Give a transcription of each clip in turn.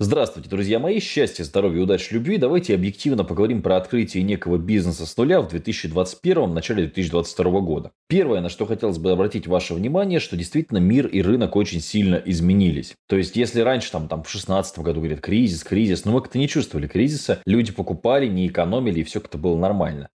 Здравствуйте, друзья мои! Счастья, здоровья, удачи, любви. Давайте объективно поговорим про открытие некого бизнеса с нуля в 2021, начале 2022 года. Первое, на что хотелось бы обратить ваше внимание, что действительно мир и рынок очень сильно изменились. То есть, если раньше, там, там в 2016 году говорят кризис, кризис, но мы как-то не чувствовали кризиса, люди покупали, не экономили, и все как-то было нормально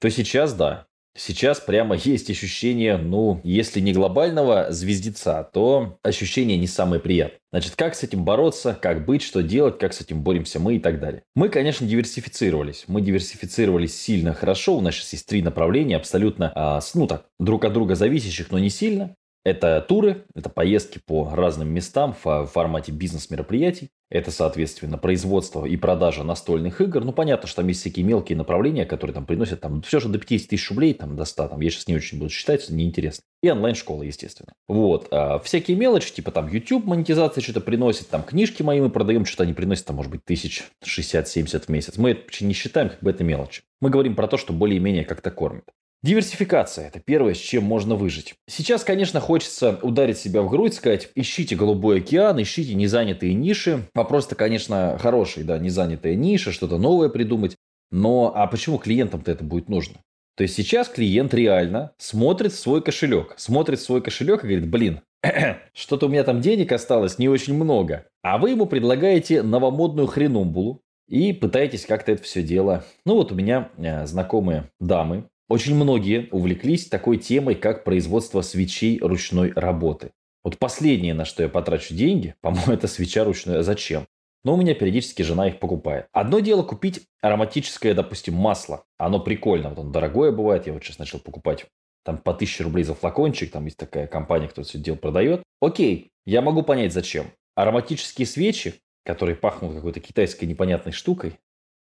то сейчас да, Сейчас прямо есть ощущение, ну, если не глобального звездеца, то ощущение не самое приятное. Значит, как с этим бороться, как быть, что делать, как с этим боремся мы и так далее. Мы, конечно, диверсифицировались. Мы диверсифицировались сильно хорошо. У нас сейчас есть три направления, абсолютно, а, ну так, друг от друга зависящих, но не сильно. Это туры, это поездки по разным местам в формате бизнес-мероприятий. Это, соответственно, производство и продажа настольных игр. Ну, понятно, что там есть всякие мелкие направления, которые там приносят там все же до 50 тысяч рублей, там до 100, там, я сейчас не очень буду считать, неинтересно. И онлайн-школа, естественно. Вот. А всякие мелочи, типа там YouTube монетизация что-то приносит, там книжки мои мы продаем, что-то они приносят, там, может быть, тысяч 60-70 в месяц. Мы это не считаем, как бы это мелочи. Мы говорим про то, что более-менее как-то кормит. Диверсификация – это первое, с чем можно выжить. Сейчас, конечно, хочется ударить себя в грудь, сказать, ищите голубой океан, ищите незанятые ниши. Вопрос-то, конечно, хороший, да, незанятая ниша, что-то новое придумать. Но а почему клиентам-то это будет нужно? То есть сейчас клиент реально смотрит в свой кошелек, смотрит в свой кошелек и говорит, блин, что-то у меня там денег осталось не очень много. А вы ему предлагаете новомодную хренумбулу и пытаетесь как-то это все дело. Ну вот у меня э, знакомые дамы, очень многие увлеклись такой темой, как производство свечей ручной работы. Вот последнее, на что я потрачу деньги, по-моему, это свеча ручная. Зачем? Но у меня периодически жена их покупает. Одно дело купить ароматическое, допустим, масло. Оно прикольно. Вот оно дорогое бывает. Я вот сейчас начал покупать там по 1000 рублей за флакончик. Там есть такая компания, кто все дело продает. Окей, я могу понять, зачем. Ароматические свечи, которые пахнут какой-то китайской непонятной штукой,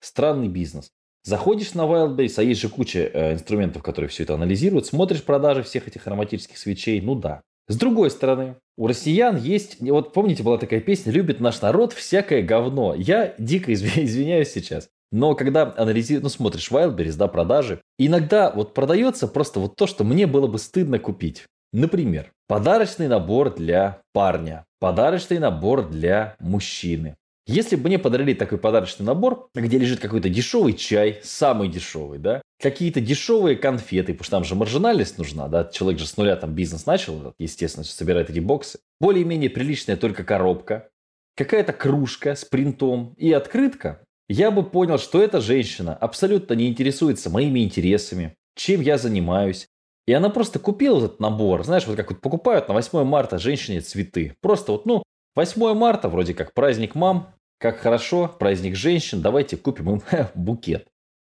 странный бизнес. Заходишь на Wildberries, а есть же куча э, инструментов, которые все это анализируют, смотришь продажи всех этих ароматических свечей, ну да. С другой стороны, у россиян есть, вот помните, была такая песня «Любит наш народ всякое говно». Я дико извиняюсь сейчас. Но когда анализируешь, ну, смотришь Wildberries, да, продажи, иногда вот продается просто вот то, что мне было бы стыдно купить. Например, подарочный набор для парня, подарочный набор для мужчины, если бы мне подарили такой подарочный набор, где лежит какой-то дешевый чай, самый дешевый, да, какие-то дешевые конфеты, потому что там же маржинальность нужна, да, человек же с нуля там бизнес начал, естественно, собирает эти боксы. Более-менее приличная только коробка, какая-то кружка с принтом и открытка, я бы понял, что эта женщина абсолютно не интересуется моими интересами, чем я занимаюсь. И она просто купила этот набор. Знаешь, вот как вот покупают на 8 марта женщине цветы. Просто вот, ну, 8 марта, вроде как праздник мам, как хорошо, праздник женщин, давайте купим им букет.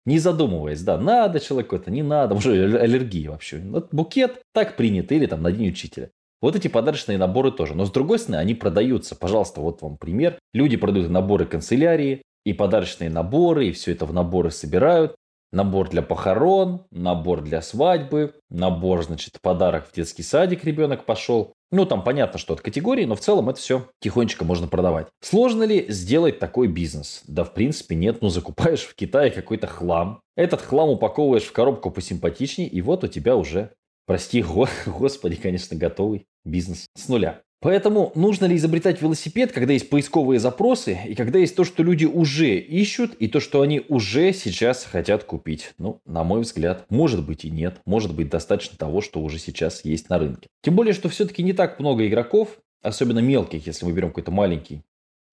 Не задумываясь, да, надо человеку это, не надо, уже аллергия вообще. Вот букет так принято, или там на день учителя. Вот эти подарочные наборы тоже. Но с другой стороны, они продаются. Пожалуйста, вот вам пример. Люди продают наборы канцелярии, и подарочные наборы, и все это в наборы собирают. Набор для похорон, набор для свадьбы, набор, значит, подарок в детский садик ребенок пошел. Ну, там понятно, что от категории, но в целом это все тихонечко можно продавать. Сложно ли сделать такой бизнес? Да, в принципе, нет. Ну, закупаешь в Китае какой-то хлам. Этот хлам упаковываешь в коробку посимпатичнее, и вот у тебя уже, прости, го, господи, конечно, готовый бизнес с нуля. Поэтому нужно ли изобретать велосипед, когда есть поисковые запросы, и когда есть то, что люди уже ищут, и то, что они уже сейчас хотят купить? Ну, на мой взгляд, может быть и нет. Может быть достаточно того, что уже сейчас есть на рынке. Тем более, что все-таки не так много игроков, особенно мелких, если мы берем какой-то маленький,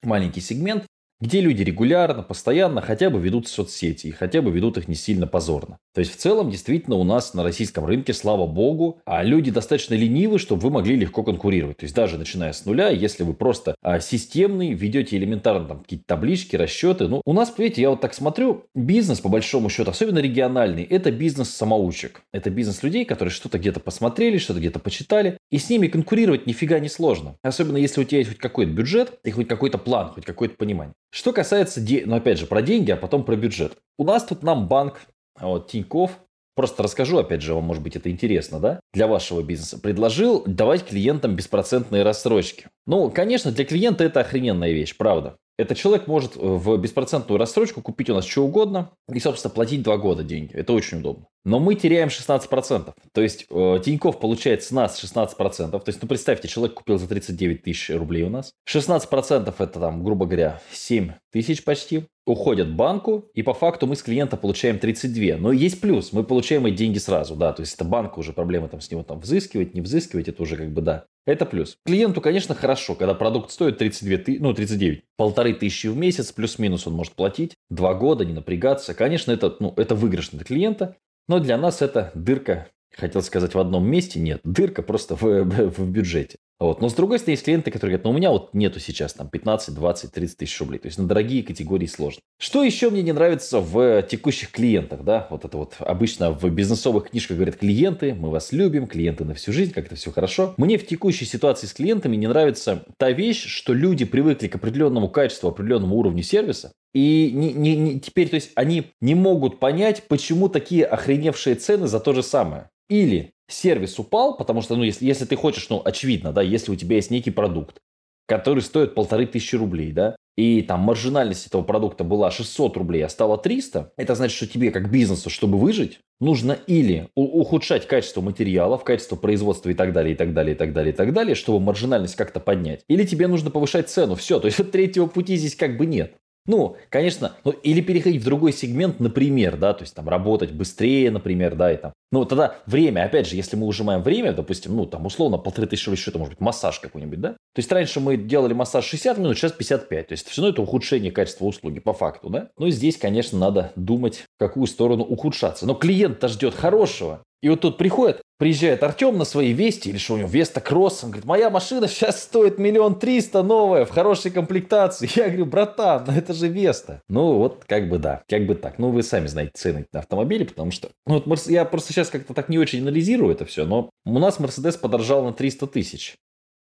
маленький сегмент, где люди регулярно, постоянно хотя бы ведут соцсети и хотя бы ведут их не сильно позорно. То есть в целом действительно у нас на российском рынке, слава богу, а люди достаточно ленивы, чтобы вы могли легко конкурировать. То есть даже начиная с нуля, если вы просто а, системный, ведете элементарно там какие-то таблички, расчеты. Ну, у нас, понимаете, я вот так смотрю, бизнес по большому счету, особенно региональный, это бизнес самоучек. Это бизнес людей, которые что-то где-то посмотрели, что-то где-то почитали, и с ними конкурировать нифига не сложно. Особенно если у тебя есть хоть какой-то бюджет и хоть какой-то план, хоть какое-то понимание. Что касается, ну опять же, про деньги, а потом про бюджет. У нас тут нам банк, вот Тиньков, просто расскажу, опять же, вам, может быть, это интересно, да, для вашего бизнеса, предложил давать клиентам беспроцентные рассрочки. Ну, конечно, для клиента это охрененная вещь, правда. Это человек может в беспроцентную рассрочку купить у нас что угодно и, собственно, платить два года деньги. Это очень удобно. Но мы теряем 16%. То есть э, Тиньков получает с нас 16%. То есть, ну, представьте, человек купил за 39 тысяч рублей у нас. 16% это там, грубо говоря, 7 тысяч почти уходят банку, и по факту мы с клиента получаем 32. Но есть плюс, мы получаем эти деньги сразу, да, то есть это банк уже проблема там с него там взыскивать, не взыскивать, это уже как бы да. Это плюс. Клиенту, конечно, хорошо, когда продукт стоит 32 ты, ну 39, полторы тысячи в месяц, плюс-минус он может платить, два года, не напрягаться. Конечно, это, ну, это выигрышно для клиента, но для нас это дырка хотел сказать в одном месте, нет, дырка просто в, в бюджете. Вот. Но с другой стороны, есть клиенты, которые говорят, ну у меня вот нету сейчас там 15, 20, 30 тысяч рублей. То есть на дорогие категории сложно. Что еще мне не нравится в текущих клиентах, да? Вот это вот обычно в бизнесовых книжках говорят клиенты, мы вас любим, клиенты на всю жизнь, как это все хорошо. Мне в текущей ситуации с клиентами не нравится та вещь, что люди привыкли к определенному качеству, определенному уровню сервиса, и не, не, не, теперь, то есть, они не могут понять, почему такие охреневшие цены за то же самое. Или сервис упал, потому что, ну, если, если ты хочешь, ну, очевидно, да, если у тебя есть некий продукт, который стоит полторы тысячи рублей, да, и там маржинальность этого продукта была 600 рублей, а стала 300, это значит, что тебе как бизнесу, чтобы выжить, нужно или ухудшать качество материалов, качество производства и так далее, и так далее, и так далее, и так далее, чтобы маржинальность как-то поднять, или тебе нужно повышать цену. Все, то есть третьего пути здесь как бы нет. Ну, конечно, ну, или переходить в другой сегмент, например, да, то есть там работать быстрее, например, да, и там. Ну, тогда время, опять же, если мы ужимаем время, допустим, ну, там, условно, полторы тысячи рублей, это может быть, массаж какой-нибудь, да? То есть раньше мы делали массаж 60 минут, сейчас 55. То есть все равно это ухудшение качества услуги по факту, да? Ну, здесь, конечно, надо думать, в какую сторону ухудшаться. Но клиент-то ждет хорошего. И вот тут приходит, приезжает Артем на своей Вести, или что у него Веста Кросс, он говорит, моя машина сейчас стоит миллион триста новая, в хорошей комплектации. Я говорю, братан, ну это же Веста. Ну вот как бы да, как бы так. Ну вы сами знаете цены на автомобили, потому что... Ну вот я просто сейчас как-то так не очень анализирую это все, но у нас Мерседес подорожал на 300 тысяч.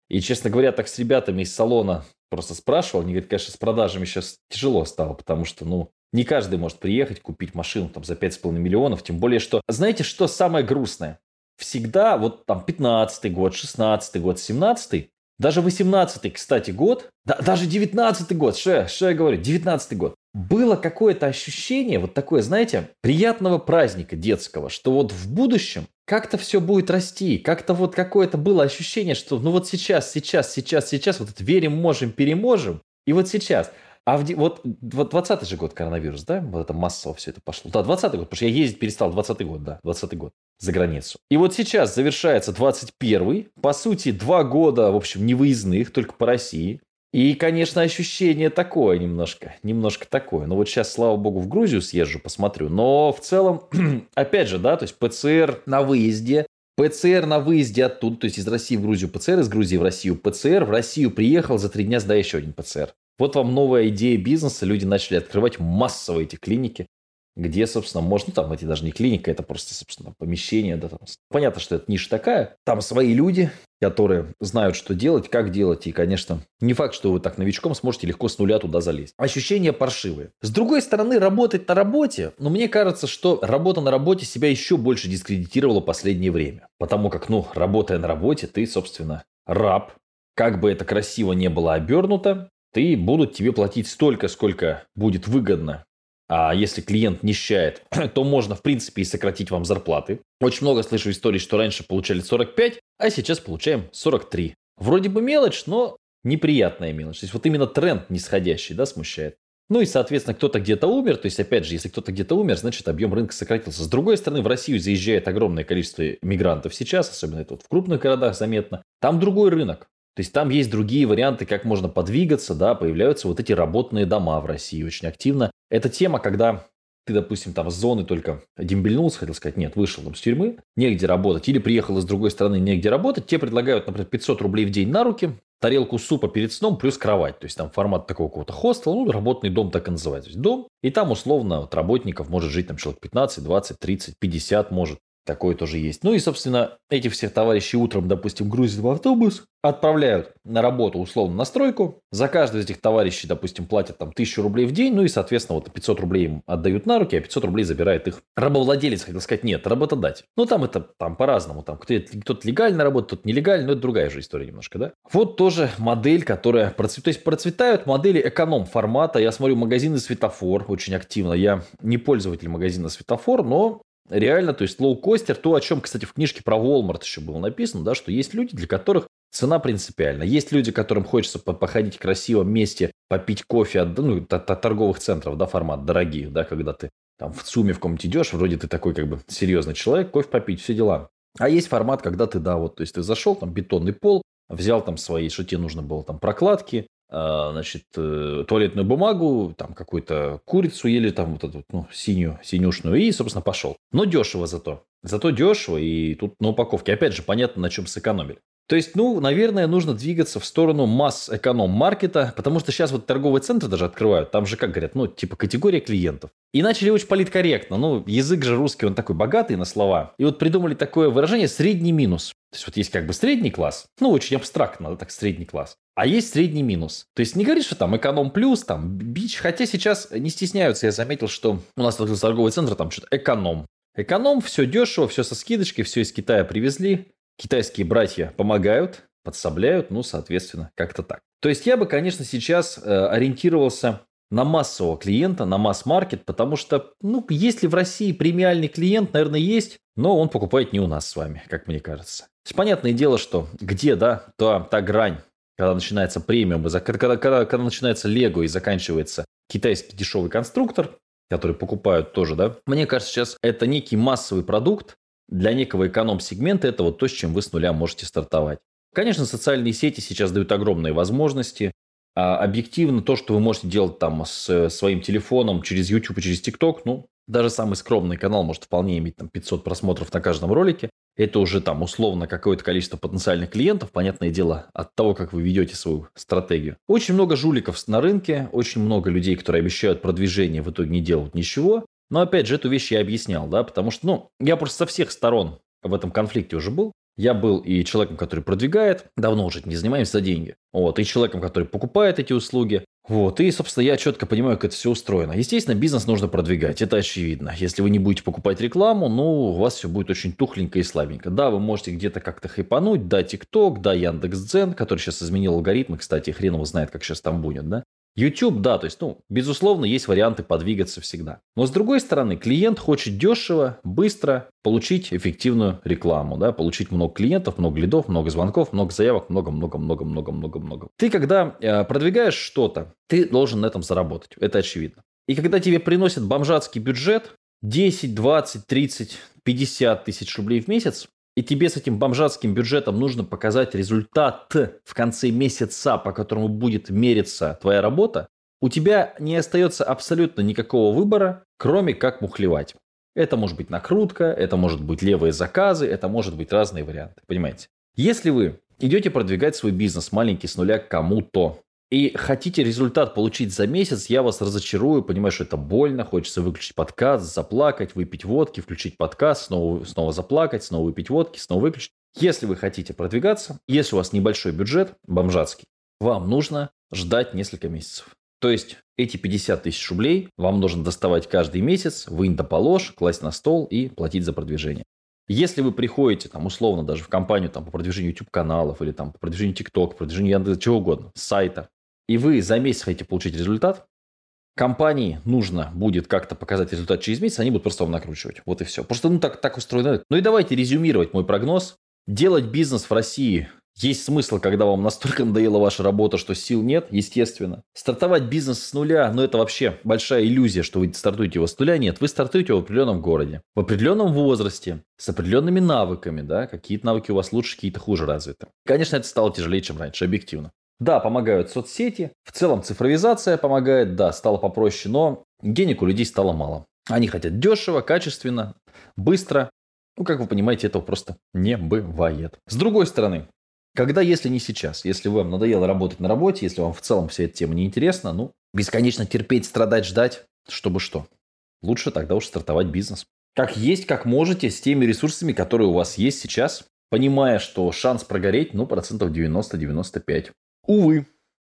И, честно говоря, так с ребятами из салона просто спрашивал, они говорят, конечно, с продажами сейчас тяжело стало, потому что, ну, не каждый может приехать, купить машину там за 5,5 миллионов, тем более, что... Знаете, что самое грустное? Всегда вот там 15 год, 16 год, 17 даже 18 кстати, год, да, даже 19 год, что, что я говорю, 19 год, было какое-то ощущение, вот такое, знаете, приятного праздника детского, что вот в будущем как-то все будет расти, как-то вот какое-то было ощущение, что ну вот сейчас, сейчас, сейчас, сейчас, вот это верим, можем, переможем, и вот сейчас – а в, вот, вот 20 же год коронавирус, да? Вот это массово все это пошло. Да, 20 год, потому что я ездить перестал 20 год, да, 20 год за границу. И вот сейчас завершается 21 по сути, два года, в общем, невыездных, только по России. И, конечно, ощущение такое немножко, немножко такое. Но вот сейчас, слава богу, в Грузию съезжу, посмотрю. Но в целом, опять же, да, то есть ПЦР на выезде, ПЦР на выезде оттуда, то есть из России в Грузию ПЦР, из Грузии в Россию ПЦР, в Россию приехал, за три дня сдай еще один ПЦР. Вот вам новая идея бизнеса, люди начали открывать массово эти клиники, где, собственно, можно, ну, там эти даже не клиника, это просто, собственно, помещение, да, там. Понятно, что это ниша такая, там свои люди, которые знают, что делать, как делать, и, конечно, не факт, что вы так новичком сможете легко с нуля туда залезть. Ощущения паршивые. С другой стороны, работать на работе, но мне кажется, что работа на работе себя еще больше дискредитировала последнее время. Потому как, ну, работая на работе, ты, собственно, раб, как бы это красиво не было обернуто, ты будут тебе платить столько, сколько будет выгодно. А если клиент нищает, то можно, в принципе, и сократить вам зарплаты. Очень много слышу историй, что раньше получали 45, а сейчас получаем 43. Вроде бы мелочь, но неприятная мелочь. То есть вот именно тренд нисходящий, да, смущает. Ну и, соответственно, кто-то где-то умер. То есть, опять же, если кто-то где-то умер, значит, объем рынка сократился. С другой стороны, в Россию заезжает огромное количество мигрантов сейчас, особенно это вот в крупных городах заметно. Там другой рынок. То есть там есть другие варианты, как можно подвигаться, да, появляются вот эти работные дома в России очень активно. Это тема, когда ты, допустим, там с зоны только дембельнулся, хотел сказать, нет, вышел там с тюрьмы, негде работать, или приехал из другой страны, негде работать, тебе предлагают, например, 500 рублей в день на руки, тарелку супа перед сном плюс кровать. То есть там формат такого какого-то хостела, ну, работный дом так и называется. Дом, и там условно от работников может жить там человек 15, 20, 30, 50 может. Такое тоже есть. Ну и, собственно, эти все товарищи утром, допустим, грузят в автобус, отправляют на работу, условно, на стройку. За каждого из этих товарищей, допустим, платят там тысячу рублей в день, ну и, соответственно, вот 500 рублей им отдают на руки, а 500 рублей забирает их рабовладелец, хотел сказать, нет, работодатель. Ну, там это там по-разному, там кто-то легально работает, кто-то нелегально, но это другая же история немножко, да? Вот тоже модель, которая процветает, то есть процветают модели эконом-формата. Я смотрю магазины светофор очень активно. Я не пользователь магазина светофор, но реально, то есть лоу-костер, то, о чем, кстати, в книжке про Walmart еще было написано, да, что есть люди, для которых цена принципиальна. Есть люди, которым хочется походить в красивом месте, попить кофе от, ну, торговых центров, да, формат дорогих, да, когда ты там в ЦУМе в каком-нибудь идешь, вроде ты такой как бы серьезный человек, кофе попить, все дела. А есть формат, когда ты, да, вот, то есть ты зашел, там бетонный пол, взял там свои, что тебе нужно было, там прокладки, значит, э, туалетную бумагу, там какую-то курицу ели, там вот эту, ну, синюю, синюшную, и, собственно, пошел. Но дешево зато. Зато дешево, и тут на упаковке, опять же, понятно, на чем сэкономили. То есть, ну, наверное, нужно двигаться в сторону масс-эконом-маркета, потому что сейчас вот торговые центры даже открывают, там же, как говорят, ну, типа категория клиентов. И начали очень политкорректно, ну, язык же русский, он такой богатый на слова. И вот придумали такое выражение «средний минус». То есть, вот есть как бы средний класс, ну, очень абстрактно, так, средний класс. А есть средний минус. То есть не говоришь, что там эконом плюс, там бич. Хотя сейчас не стесняются. Я заметил, что у нас открылся торговый центр, там что-то эконом. Эконом, все дешево, все со скидочкой, все из Китая привезли. Китайские братья помогают, подсобляют, ну, соответственно, как-то так. То есть я бы, конечно, сейчас э, ориентировался на массового клиента, на масс-маркет, потому что, ну, если в России премиальный клиент, наверное, есть, но он покупает не у нас с вами, как мне кажется. То понятное дело, что где, да, та, та грань когда начинается премиум, когда, когда, когда начинается Лего и заканчивается китайский дешевый конструктор, который покупают тоже, да, мне кажется, сейчас это некий массовый продукт для некого эконом-сегмента, это вот то, с чем вы с нуля можете стартовать. Конечно, социальные сети сейчас дают огромные возможности. А объективно то, что вы можете делать там с своим телефоном через YouTube и через TikTok, ну, даже самый скромный канал может вполне иметь там 500 просмотров на каждом ролике это уже там условно какое-то количество потенциальных клиентов, понятное дело, от того, как вы ведете свою стратегию. Очень много жуликов на рынке, очень много людей, которые обещают продвижение, в итоге не делают ничего. Но опять же, эту вещь я объяснял, да, потому что, ну, я просто со всех сторон в этом конфликте уже был. Я был и человеком, который продвигает, давно уже не занимаемся за деньги, вот, и человеком, который покупает эти услуги, вот, и, собственно, я четко понимаю, как это все устроено. Естественно, бизнес нужно продвигать, это очевидно. Если вы не будете покупать рекламу, ну, у вас все будет очень тухленько и слабенько. Да, вы можете где-то как-то хайпануть, да, ТикТок, да, Яндекс.Дзен, который сейчас изменил алгоритмы, кстати, хрен его знает, как сейчас там будет, да. YouTube, да, то есть, ну, безусловно, есть варианты подвигаться всегда. Но с другой стороны, клиент хочет дешево, быстро получить эффективную рекламу, да, получить много клиентов, много лидов, много звонков, много заявок, много-много-много-много-много-много. Ты когда э, продвигаешь что-то, ты должен на этом заработать, это очевидно. И когда тебе приносят бомжатский бюджет, 10, 20, 30, 50 тысяч рублей в месяц, и тебе с этим бомжатским бюджетом нужно показать результат в конце месяца, по которому будет мериться твоя работа, у тебя не остается абсолютно никакого выбора, кроме как мухлевать. Это может быть накрутка, это может быть левые заказы, это может быть разные варианты, понимаете? Если вы идете продвигать свой бизнес маленький с нуля кому-то, и хотите результат получить за месяц, я вас разочарую, понимаю, что это больно, хочется выключить подкаст, заплакать, выпить водки, включить подкаст, снова, снова заплакать, снова выпить водки, снова выключить. Если вы хотите продвигаться, если у вас небольшой бюджет, бомжатский, вам нужно ждать несколько месяцев. То есть эти 50 тысяч рублей вам нужно доставать каждый месяц, вынь да положь, класть на стол и платить за продвижение. Если вы приходите, там, условно, даже в компанию там, по продвижению YouTube-каналов или там, по продвижению TikTok, продвижению Яндекса, чего угодно, сайта, и вы за месяц хотите получить результат, компании нужно будет как-то показать результат через месяц, они будут просто вам накручивать. Вот и все. Просто ну так, так устроено. Ну и давайте резюмировать мой прогноз. Делать бизнес в России есть смысл, когда вам настолько надоела ваша работа, что сил нет, естественно. Стартовать бизнес с нуля, ну это вообще большая иллюзия, что вы стартуете его с нуля. Нет, вы стартуете его в определенном городе, в определенном возрасте, с определенными навыками, да, какие-то навыки у вас лучше, какие-то хуже развиты. Конечно, это стало тяжелее, чем раньше, объективно. Да, помогают соцсети, в целом цифровизация помогает, да, стало попроще, но денег у людей стало мало. Они хотят дешево, качественно, быстро. Ну, как вы понимаете, этого просто не бывает. С другой стороны, когда, если не сейчас, если вам надоело работать на работе, если вам в целом вся эта тема неинтересна, ну, бесконечно терпеть, страдать, ждать, чтобы что? Лучше тогда уж стартовать бизнес. как есть, как можете, с теми ресурсами, которые у вас есть сейчас, понимая, что шанс прогореть, ну, процентов 90-95. Увы,